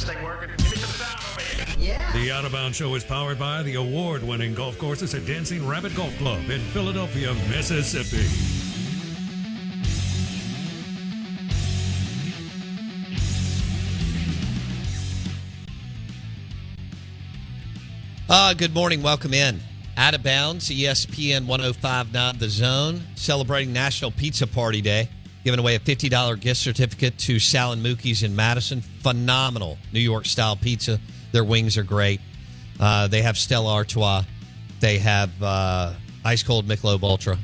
this thing working? Give me some sound over here. Yeah. The Out of Bounds Show is powered by the award winning golf courses at Dancing Rabbit Golf Club in Philadelphia, Mississippi. Uh, good morning. Welcome in. Out of bounds, ESPN 1059 The Zone, celebrating National Pizza Party Day, giving away a $50 gift certificate to Sal and Mookie's in Madison. Phenomenal New York style pizza. Their wings are great. Uh, they have Stella Artois. They have uh, ice cold Michelob Ultra.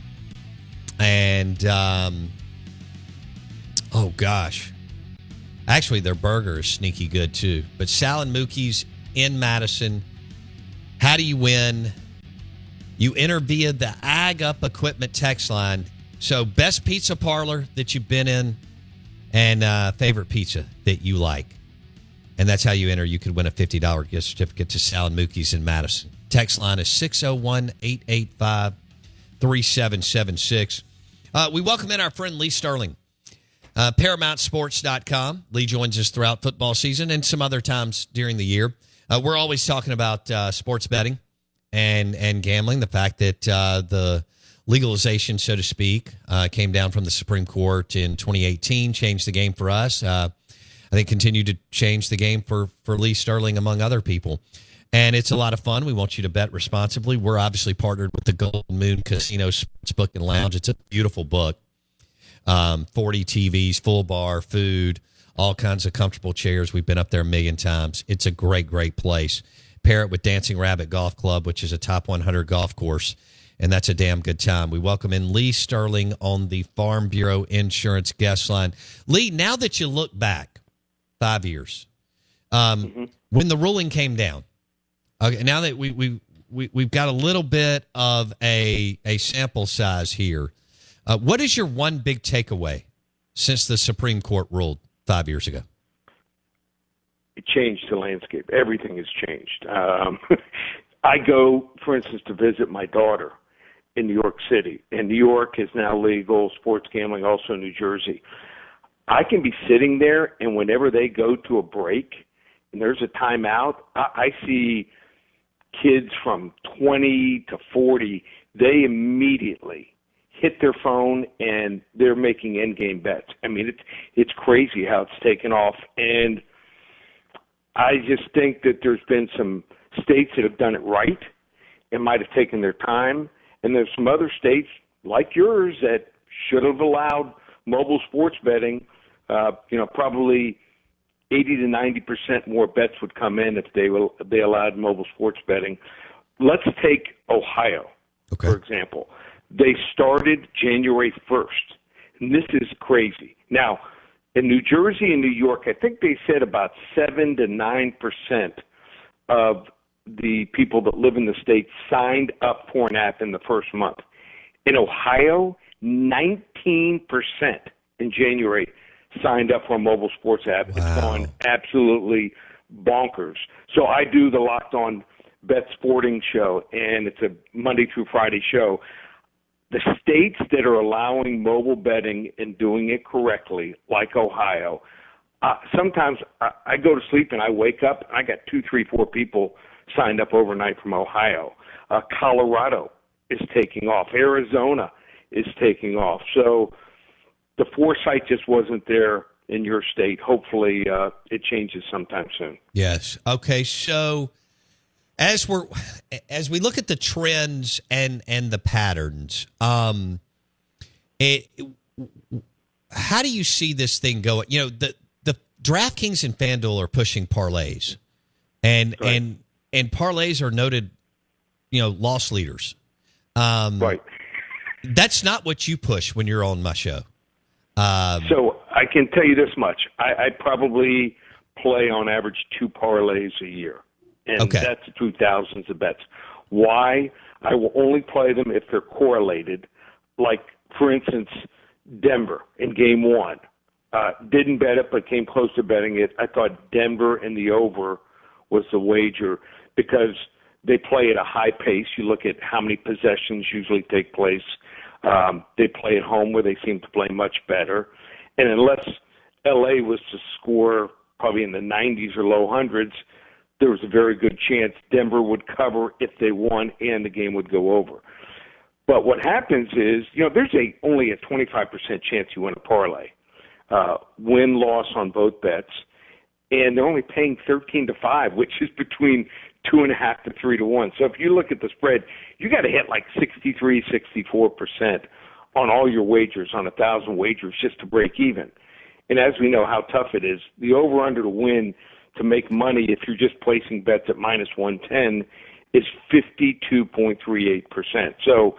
And, um, oh gosh. Actually, their burger is sneaky good too. But Sal and Mookie's in Madison. How do you win? You enter via the Ag Up Equipment text line. So, best pizza parlor that you've been in and uh, favorite pizza that you like. And that's how you enter. You could win a $50 gift certificate to Sal and Mookie's in Madison. Text line is 601 885 3776. Uh, We welcome in our friend Lee Sterling. Uh, ParamountSports.com. Lee joins us throughout football season and some other times during the year. Uh, we're always talking about uh, sports betting and and gambling. The fact that uh, the legalization, so to speak, uh, came down from the Supreme Court in 2018, changed the game for us. Uh, I think continued to change the game for for Lee Sterling among other people. And it's a lot of fun. We want you to bet responsibly. We're obviously partnered with the Golden Moon Casino Sportsbook and Lounge. It's a beautiful book um, 40 TVs, full bar, food, all kinds of comfortable chairs. We've been up there a million times. It's a great, great place. Pair it with Dancing Rabbit Golf Club, which is a top 100 golf course, and that's a damn good time. We welcome in Lee Sterling on the Farm Bureau Insurance guest line. Lee, now that you look back five years, um, when the ruling came down, okay, now that we, we, we, we've got a little bit of a, a sample size here. Uh, what is your one big takeaway since the Supreme Court ruled five years ago? it changed the landscape. Everything has changed. Um, I go, for instance, to visit my daughter in New York City, and New York is now legal sports gambling, also New Jersey. I can be sitting there, and whenever they go to a break and there's a timeout, I, I see kids from 20 to 40. They immediately hit their phone and they're making in-game bets. I mean, it's it's crazy how it's taken off, and I just think that there's been some states that have done it right and might have taken their time, and there's some other states like yours that should have allowed mobile sports betting. Uh, you know, probably 80 to 90 percent more bets would come in if they will if they allowed mobile sports betting. Let's take Ohio, Okay. for example. They started January 1st, and this is crazy. Now, in New Jersey and New York, I think they said about seven to nine percent of the people that live in the state signed up for an app in the first month. In Ohio, 19% in January signed up for a mobile sports app. It's Wow. gone absolutely bonkers. So I do the Locked On Bet Sporting show, and it's a Monday through Friday show. The states that are allowing mobile betting and doing it correctly, like Ohio, uh, sometimes I, I go to sleep and I wake up and I got two, three, four people signed up overnight from Ohio. Uh, Colorado is taking off. Arizona is taking off. So the foresight just wasn't there in your state. Hopefully, uh, it changes sometime soon. Yes. Okay. So as we're as we look at the trends and and the patterns, um, it, how do you see this thing going? You know, the the DraftKings and FanDuel are pushing parlays, and Right. and and parlays are noted, you know, loss leaders. Um, Right. That's not what you push when you're on my show. Um, So I can tell you this much: I, I probably play on average two parlays a year, and Okay. that's through thousands of bets. Why? I will only play them if they're correlated. Like, for instance, Denver in Game One. Uh, didn't bet it, but came close to betting it. I thought Denver and the over was the wager because they play at a high pace. You look at how many possessions usually take place. Um, they play at home where they seem to play much better. And unless LA was to score probably in the 90s or low hundreds, there was a very good chance Denver would cover if they won and the game would go over. But what happens is, you know, there's a only a 25% chance you win a parlay, uh, win loss on both bets, and they're only paying 13 to five, which is between two and a half to three to one. So if you look at the spread, you got to hit like 63, 64 percent on all your wagers on a thousand wagers just to break even. And as we know how tough it is, the over under to win to make money if you're just placing bets at minus 110 is 52.38%. So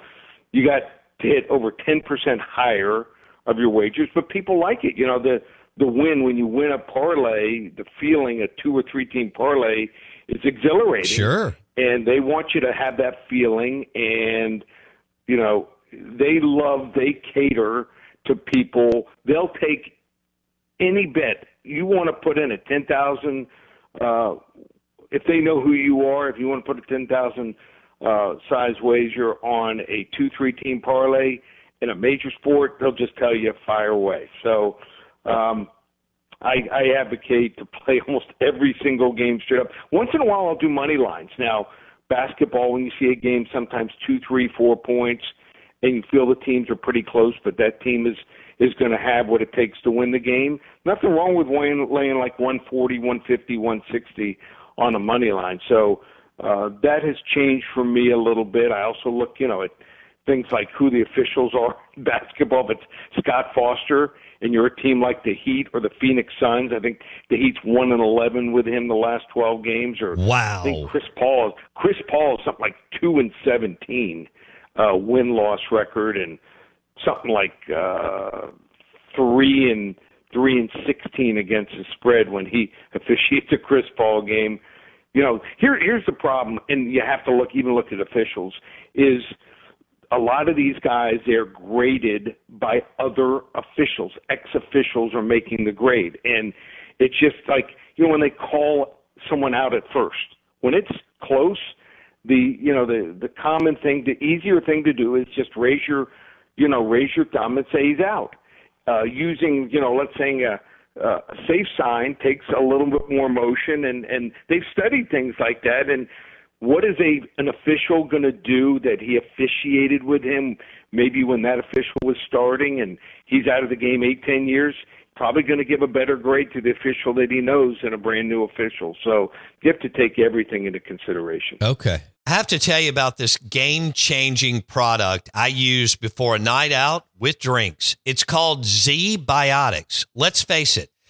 you got to hit over 10% higher of your wagers, but people like it. You know, the the win when you win a parlay, the feeling a two or three team parlay is exhilarating. Sure. And they want you to have that feeling and you know, they love they cater to people. They'll take any bet you want to put in a ten thousand. Uh, if they know who you are, if you want to put a ten thousand uh, size wager on a two three team parlay in a major sport, they'll just tell you fire away. So. Um, I, I advocate to play almost every single game straight up. Once in a while, I'll do money lines. Now, basketball, when you see a game, sometimes two, three, four points, and you feel the teams are pretty close, but that team is is going to have what it takes to win the game. Nothing wrong with laying, laying like 140, 150, 160 on a money line. So uh, that has changed for me a little bit. I also look, you know, at things like who the officials are basketball. But Scott Foster, and you're a team like the Heat or the Phoenix Suns. I think the Heat's one and eleven with him the last twelve games. Or wow, I think Chris Paul. Chris Paul is something like two and seventeen uh, win loss record, and something like uh, three and three and sixteen against the spread when he officiates a Chris Paul game. You know, here here's the problem, and you have to look even look at officials is a lot of these guys they're graded by other officials. Ex officials are making the grade, and it's just like you know when they call someone out at first when it's close. The you know the the common thing, the easier thing to do is just raise your you know, raise your thumb and say he's out. Uh, using, you know, let's say a, a safe sign takes a little bit more motion, and and they've studied things like that. And what is a an official going to do that he officiated with him? Maybe when that official was starting, and he's out of the game eight, ten years. Probably going to give a better grade to the official that he knows than a brand new official. So you have to take everything into consideration. Okay. I have to tell you about this game changing product I use before a night out with drinks. It's called Z Biotics. Let's face it,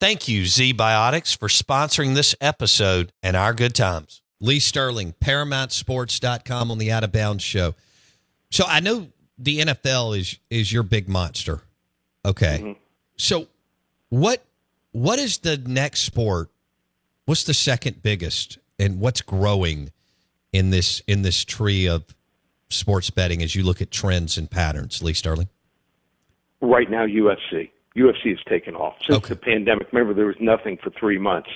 Thank you, ZBiotics, for sponsoring this episode and our good times. Lee Sterling, ParamountSports.com on the Out of Bounds show. So I know the NFL is is your big monster. Okay. Mm-hmm. So what what is the next sport? What's the second biggest and what's growing in this in this tree of sports betting as you look at trends and patterns, Lee Sterling? Right now, UFC. UFC has taken off since okay. the pandemic. Remember, there was nothing for three months,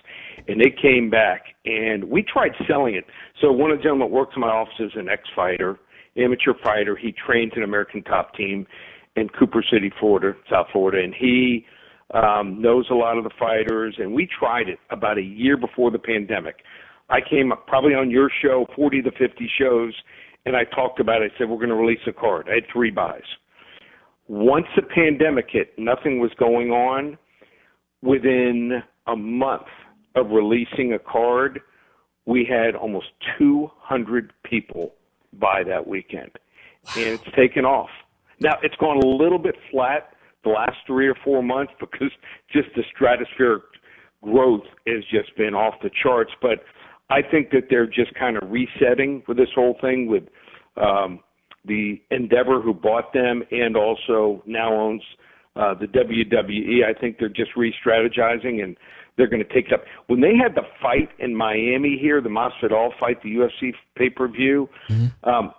and they came back, and we tried selling it. So one of the gentlemen that works in my office is an ex-fighter, amateur fighter. He trains an American top team in Cooper City, Florida, South Florida, and he um, knows a lot of the fighters. And we tried it about a year before the pandemic. I came up probably on your show, 40 to 50 shows, and I talked about it. I said, we're going to release a card. I had three buys. Once the pandemic hit, nothing was going on. Within a month, of releasing a card, we had almost 200 people buy that weekend, and it's taken off. Now it's gone a little bit flat the last three or four months because just the stratospheric growth has just been off the charts. But I think that they're just kind of resetting for this whole thing with um, the Endeavor who bought them and also now owns uh, the WWE. I think they're just re-strategizing and they're going to take it up. When they had the fight in Miami here, the Masvidal fight, the UFC pay-per-view, mm-hmm. um,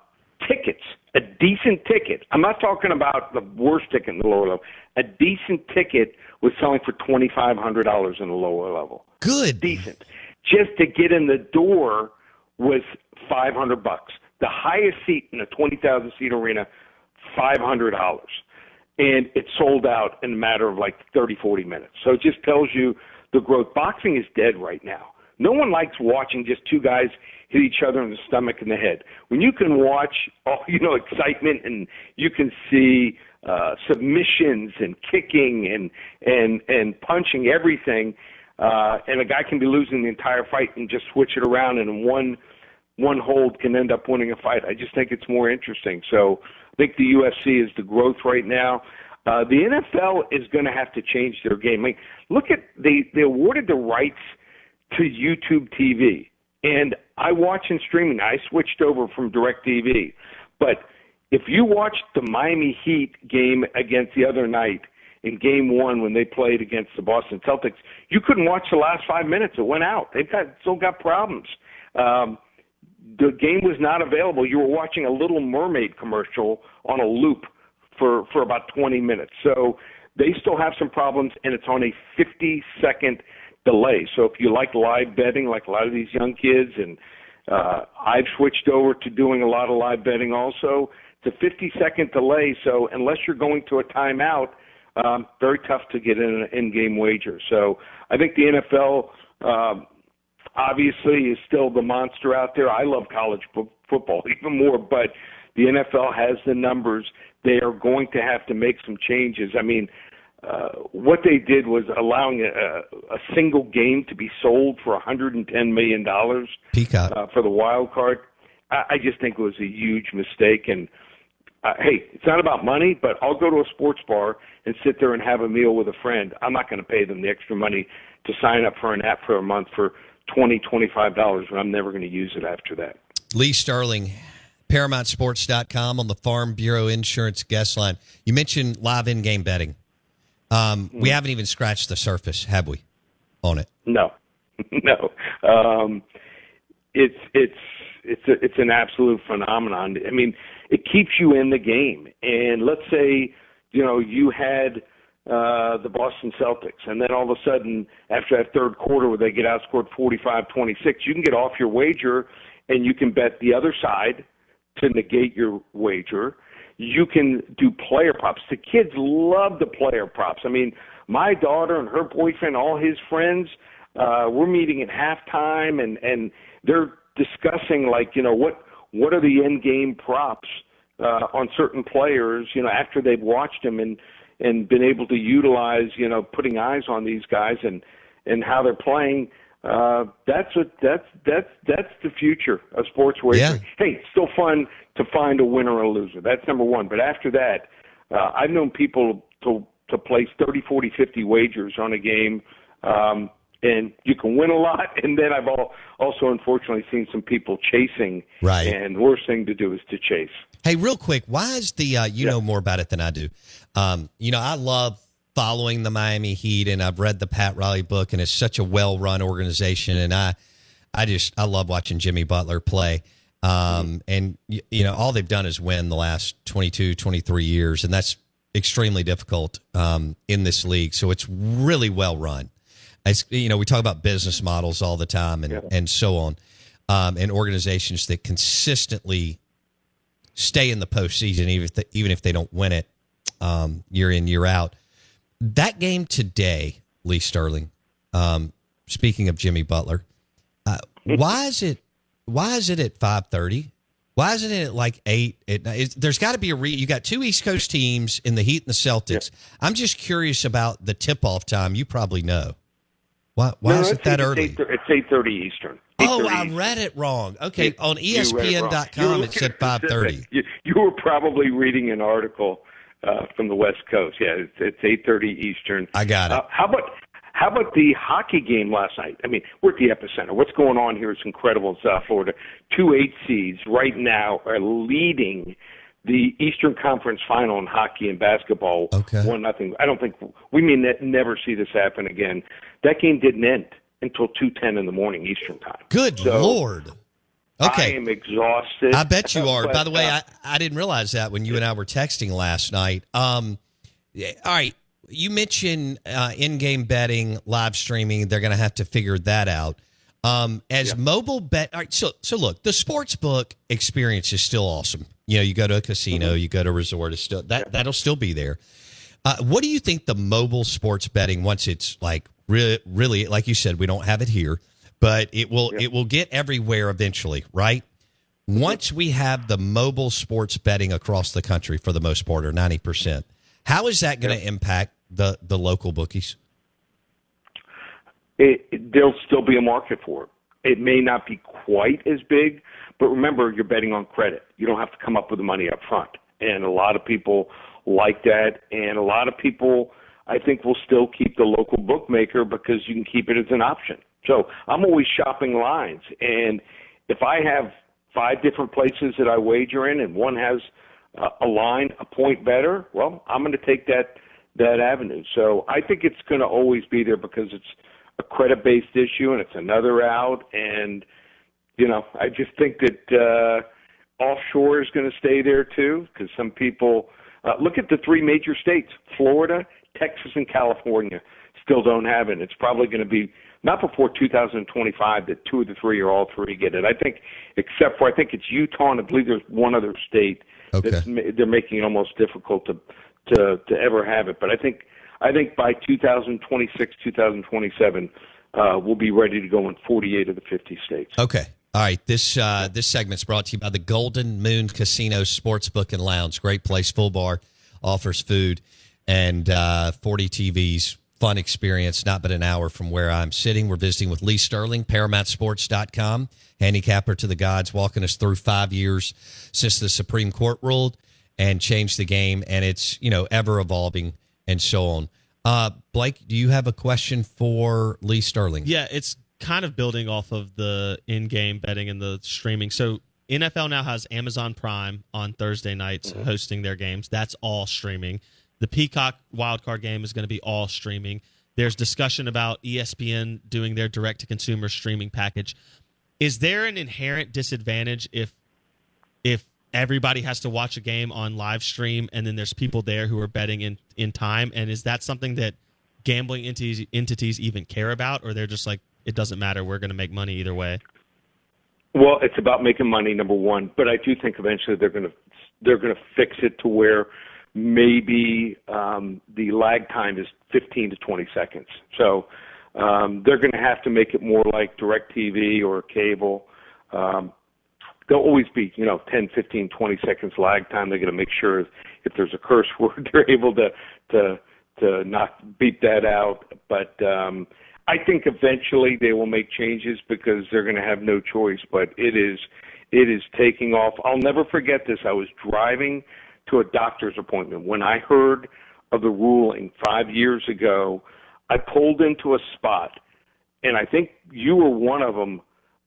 tickets, a decent ticket. I'm not talking about the worst ticket in the lower level. A decent ticket was selling for twenty five hundred dollars in the lower level. Good, decent. Just to get in the door was five hundred bucks. The highest seat in a twenty thousand seat arena, five hundred dollars, and it sold out in a matter of like thirty forty minutes. So it just tells you the growth. Boxing is dead right now. No one likes watching just two guys hit each other in the stomach and the head. When you can watch all you know excitement and you can see uh, submissions and kicking and and and punching everything, uh, and a guy can be losing the entire fight and just switch it around and one one hold can end up winning a fight. I just think it's more interesting. So I think the UFC is the growth right now. Uh, the NFL is going to have to change their game. Look at they they awarded the rights to YouTube TV. And I watch in streaming. I switched over from DirecTV. But if you watched the Miami Heat game against the other night in game one when they played against the Boston Celtics, you couldn't watch the last five minutes. It went out. They've got still got problems. Um, the game was not available. You were watching a Little Mermaid commercial on a loop for for about 20 minutes. So they still have some problems, and it's on a 50 second delay. So if you like live betting, like a lot of these young kids, and uh, I've switched over to doing a lot of live betting also. It's a 50 second delay, so unless you're going to a timeout, um, very tough to get in an in-game wager. So I think the NFL um, obviously is still the monster out there. I love college f- football even more, but the NFL has the numbers. They are going to have to make some changes. I mean, uh, what they did was allowing a, a single game to be sold for 110 million dollars uh, for the wild card. I, I just think it was a huge mistake. And uh, hey, it's not about money, but I'll go to a sports bar and sit there and have a meal with a friend. I'm not going to pay them the extra money to sign up for an app for a month for twenty, twenty-five dollars but I'm never going to use it after that. Lee Sterling. ParamountSports.com on the Farm Bureau Insurance guest line. You mentioned live in game betting. Um, we hmm. haven't even scratched the surface, have we, on it? No, no. Um, it's it's it's a, it's an absolute phenomenon. I mean, it keeps you in the game. And let's say you know you had uh, the Boston Celtics, and then all of a sudden, after that third quarter where they get outscored 45-26, you can get off your wager and you can bet the other side to negate your wager you can do player props. The kids love the player props. I mean, my daughter and her boyfriend, all his friends, uh, we're meeting at halftime and and they're discussing like you know what what are the in-game props uh, on certain players you know after they've watched them and and been able to utilize you know putting eyes on these guys and and how they're playing uh, that's a that's that's that's the future of sports wagering. Yeah. Hey, it's still fun to find a winner or a loser. That's number one. But after that, uh, I've known people to to place 30, 40, 50 wagers on a game, um, and you can win a lot. And then I've all, also unfortunately seen some people chasing. Right. And the worst thing to do is to chase. Hey, real quick, why is the uh, you yeah. know more about it than I do? Um, you know, I love following the Miami Heat, and I've read the Pat Riley book, and it's such a well run organization, and I, I just I love watching Jimmy Butler play. Um, and you know all they've done is win the last 22 23 years and that's extremely difficult um, in this league so it's really well run as you know we talk about business models all the time and, yeah. and so on um, and organizations that consistently stay in the postseason even if they, even if they don't win it um, year in year out that game today, Lee Sterling. Um, speaking of Jimmy Butler, uh, why is it why is it at five thirty? Why isn't it at like eight? There's got to be a re. You got two East Coast teams in the Heat and the Celtics. Yeah. I'm just curious about the tip off time. You probably know. Why, why No, is it that early? It's eight, it's eight thirty Eastern. Oh, 8:30 I read it wrong. Okay, You- on E read it wrong. You were ESPN.com it said at five thirty. You, you were probably reading an article uh, from the West Coast. Yeah, it's, it's eight thirty Eastern. I got it. Uh, how about how about the hockey game last night? I mean, we're at the epicenter. What's going on here is incredible in South Florida. Two eight seeds right now are leading the Eastern Conference final in hockey and basketball. Okay. One nothing. I don't think we may ne- never see this happen again. That game didn't end until two ten in the morning Eastern time. Good So, lord. Okay. I am exhausted. I bet you are. But, By the way, uh, I, I didn't realize that when you and I were texting last night. Um, all right, you mentioned uh, in-game betting, live streaming. They're going to have to figure that out. Um, as mobile bet, all right. So, so look, the sports book experience is still awesome. You know, you go to a casino, Mm-hmm. you go to a resort, it's still that that'll still be there. Uh, what do you think the mobile sports betting once it's like really, really, like you said, we don't have it here, but it will it will get everywhere eventually, right? Once we have the mobile sports betting across the country for the most part, or ninety percent, how is that going to impact the the local bookies? It, it, there'll still be a market for it. It may not be quite as big, but remember, you're betting on credit. You don't have to come up with the money up front. And a lot of people like that. And a lot of people, I think, will still keep the local bookmaker because you can keep it as an option. So I'm always shopping lines. And if I have five different places that I wager in and one has a line a point better, well, I'm going to take that that avenue. So I think it's going to always be there because it's a credit based issue and it's another out and you know I just think that uh, offshore is going to stay there too because some people uh, look at the three major states Florida, Texas, and California still don't have it. It's probably going to be not before 2025 that two of the three or all three get it. I think, except for I think it's Utah and I believe there's one other state Okay. that's they're making it almost difficult to to to ever have it. But I think I think by 2026, 2027, uh, we'll be ready to go in 48 of the 50 states. Okay. All right. This uh, this segment's brought to you by the Golden Moon Casino Sportsbook and Lounge. Great place, full bar, offers food and uh, 40 TVs. Fun experience, not but an hour from where I'm sitting. We're visiting with Lee Sterling, ParamountSports.com, handicapper to the gods, walking us through five years since the Supreme Court ruled and changed the game, and it's you know ever evolving and so on. Uh, Blake, do you have a question for Lee Sterling? Yeah, it's kind of building off of the in-game betting and the streaming. So NFL now has Amazon Prime on Thursday nights hosting their games. That's all streaming. The Peacock wildcard game is going to be all streaming. There's discussion about ESPN doing their direct-to-consumer streaming package. Is there an inherent disadvantage if if everybody has to watch a game on live stream and then there's people there who are betting in in time and is that something that gambling entities entities even care about or they're just like it doesn't matter we're going to make money either way Well, it's about making money, number one, but I do think eventually they're going to they're going to fix it to where maybe um, the lag time is 15 to 20 seconds. So um, they're going to have to make it more like DirecTV or cable. Um, there'll always be, you know, 10, 15, 20 seconds lag time. They're going to make sure if there's a curse word, they're able to to to not beat that out. But um, I think eventually they will make changes because they're going to have no choice. But it is it is taking off. I'll never forget this. I was driving to a doctor's appointment when I heard of the ruling five years ago. I pulled into a spot, and I think you were one of them,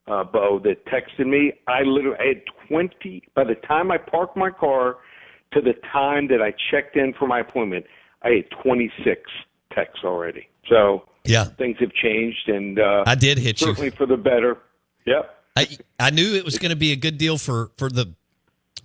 uh, Bo, that texted me. I literally I had 20, by the time I parked my car to the time that I checked in for my appointment, I had 26 texts already. So Yeah. things have changed, and uh, I did hit you. certainly for the better. Yep. I I knew it was going to be a good deal for for the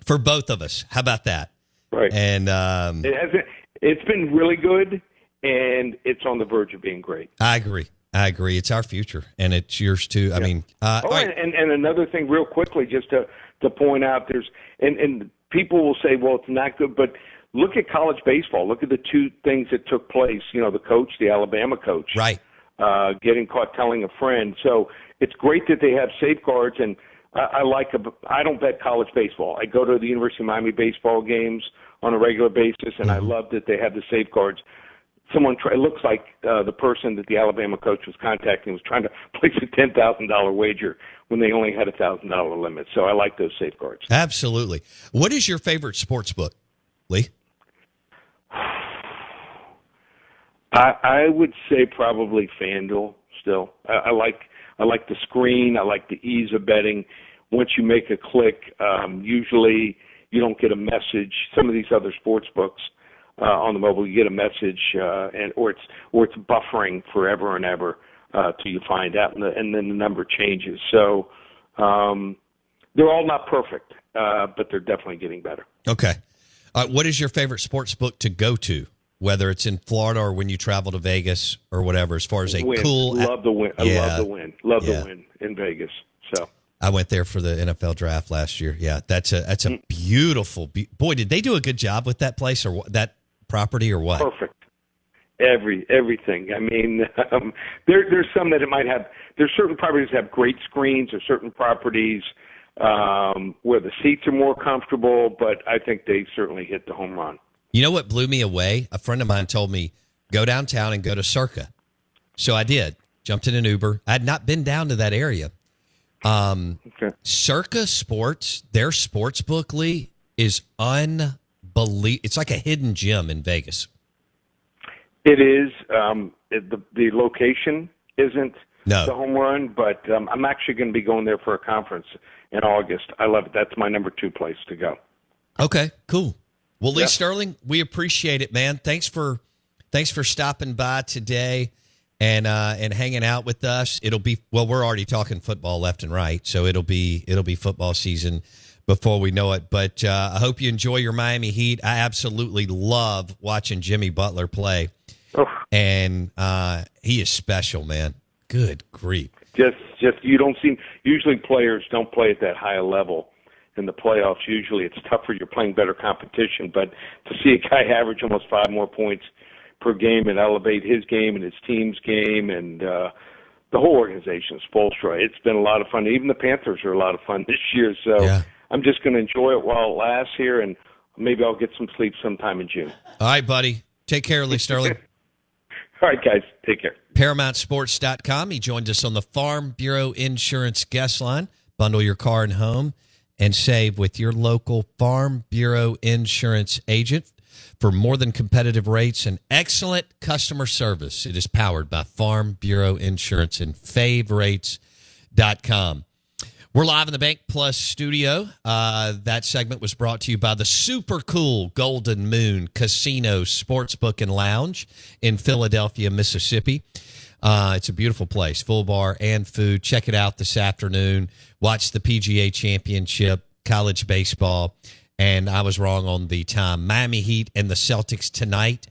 for both of us. How about that? Right. And um, It hasn't. It's been really good, and it's on the verge of being great. I agree. I agree. It's our future, and it's yours too. I mean, uh, Oh, and, and, another thing, real quickly, just to to point out, there's and and people will say, well, it's not good, but look at college baseball. Look at the two things that took place. You know, the coach, the Alabama coach, right. uh, getting caught telling a friend. So it's great that they have safeguards, and I, I like. A, I don't bet college baseball. I go to the University of Miami baseball games on a regular basis, and I love that they have the safeguards. Someone try, it looks like uh, the person that the Alabama coach was contacting was trying to place a ten thousand dollar wager when they only had a thousand dollar limit. So I like those safeguards. Absolutely. What is your favorite sports book, Lee? I, I would say probably FanDuel. Still, I, I like I like the screen. I like the ease of betting. Once you make a click, um, usually you don't get a message. Some of these other sports books uh, on the mobile, you get a message, uh, and or it's or it's buffering forever and ever uh, till you find out, and, the, and then the number changes. So um, they're all not perfect, uh, but they're definitely getting better. Okay. Uh, what is your favorite sports book to go to? Whether it's in Florida or when you travel to Vegas or whatever, as far as a win. cool. love the Wynn. I Yeah. love the Wynn. Love Yeah. the Wynn in Vegas. So I went there for the NFL draft last year. Yeah, that's a that's a Mm. beautiful. Be- Boy, did they do a good job with that place or that property or what? perfect. Every everything. I mean, um, there there's some that it might have. There's certain properties that have great screens, or certain properties um, where the seats are more comfortable. But I think they certainly hit the home run. You know what blew me away? A friend of mine told me go downtown and go to Circa. So I did. Jumped in an Uber. I had not been down to that area. Um, Okay. Circa Sports, their sports book, is unbelievable. Believe it's like a hidden gem in Vegas. It is um, it, the the location isn't No. the home run, but um, I'm actually going to be going there for a conference in August. I love it. That's my number two place to go. Okay, cool. Well, Lee Yep. Sterling, we appreciate it, man. Thanks for thanks for stopping by today and uh, and hanging out with us. It'll be well, we're already talking football left and right, so it'll be it'll be football season before we know it. But uh, I hope you enjoy your Miami Heat. I absolutely love watching Jimmy Butler play, Oh, and uh, he is special, man. Good grief. just just you don't see usually players don't play at that high a level in the playoffs. Usually it's tougher. You're playing better competition, but to see a guy average almost five more points per game and elevate his game and his team's game and uh, the whole organization is Spoelstra. It's been a lot of fun. Even the Panthers are a lot of fun this year. So Yeah. I'm just going to enjoy it while it lasts here, and maybe I'll get some sleep sometime in June. All right, buddy. Take care, Lee Sterling. All right, guys, take care. ParamountSports.com. He joined us on the Farm Bureau Insurance guest line. Bundle your car and home and save with your local Farm Bureau Insurance agent for more than competitive rates and excellent customer service. It is powered by Farm Bureau Insurance and favrates.com. We're live in the Bank Plus studio. Uh, that segment was brought to you by the super cool Golden Moon Casino Sportsbook and Lounge in Philadelphia, Mississippi. Uh, it's a beautiful place, full bar and food. Check it out this afternoon. Watch the PGA Championship, college baseball, and I was wrong on the time. Miami Heat and the Celtics tonight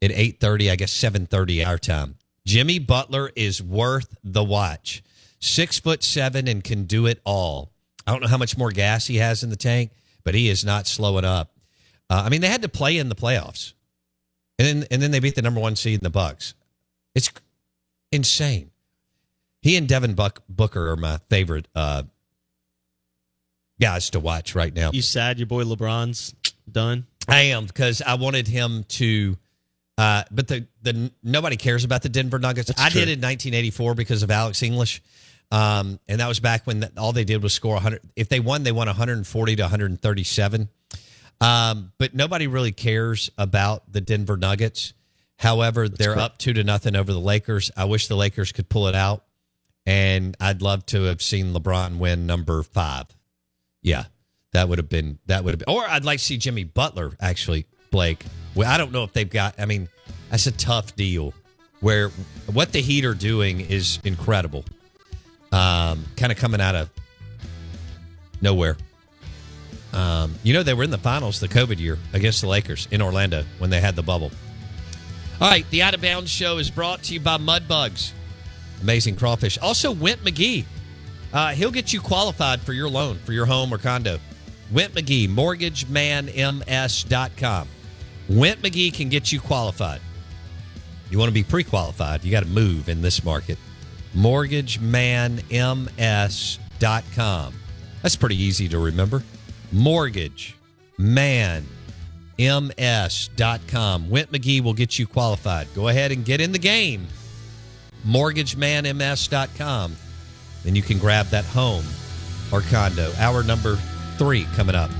at 8:30, I guess 7:30 our time. Jimmy Butler is worth the watch. Six foot seven and can do it all. I don't know how much more gas he has in the tank, but he is not slowing up. Uh, I mean, they had to play in the playoffs, and then and then they beat the number one seed in the Bucks. It's insane. He and Devin Buck, Booker are my favorite uh, guys to watch right now. You sad your boy LeBron's done? I am because I wanted him to. Uh, but the the nobody cares about the Denver Nuggets. I true. did in 1984 because of Alex English, um, and that was back when all they did was score 100. If they won, they won 140 to 137. Um, but nobody really cares about the Denver Nuggets. However, they're up two to nothing over the Lakers. I wish the Lakers could pull it out, and I'd love to have seen LeBron win number five. Yeah, that would have been that would have been. Or I'd like to see Jimmy Butler actually, Blake. Well, I don't know if they've got. I mean, that's a tough deal. Where what the Heat are doing is incredible. Um, kind of coming out of nowhere. Um, you know, they were in the finals the COVID year against the Lakers in Orlando when they had the bubble. All right, the Out of Bounds show is brought to you by Mudbugs. Amazing crawfish. Also, Went McGee. Uh, he'll get you qualified for your loan for your home or condo. Went McGee, mortgagemanms.com. Went McGee can get you qualified. You want to be pre qualified, you got to move in this market. Mortgagemanms.com. That's pretty easy to remember. Mortgage Man mortgagemanms.com. Went McGee will get you qualified. Go ahead and get in the game. mortgagemanms.com. Then you can grab that home or condo. Hour number three coming up.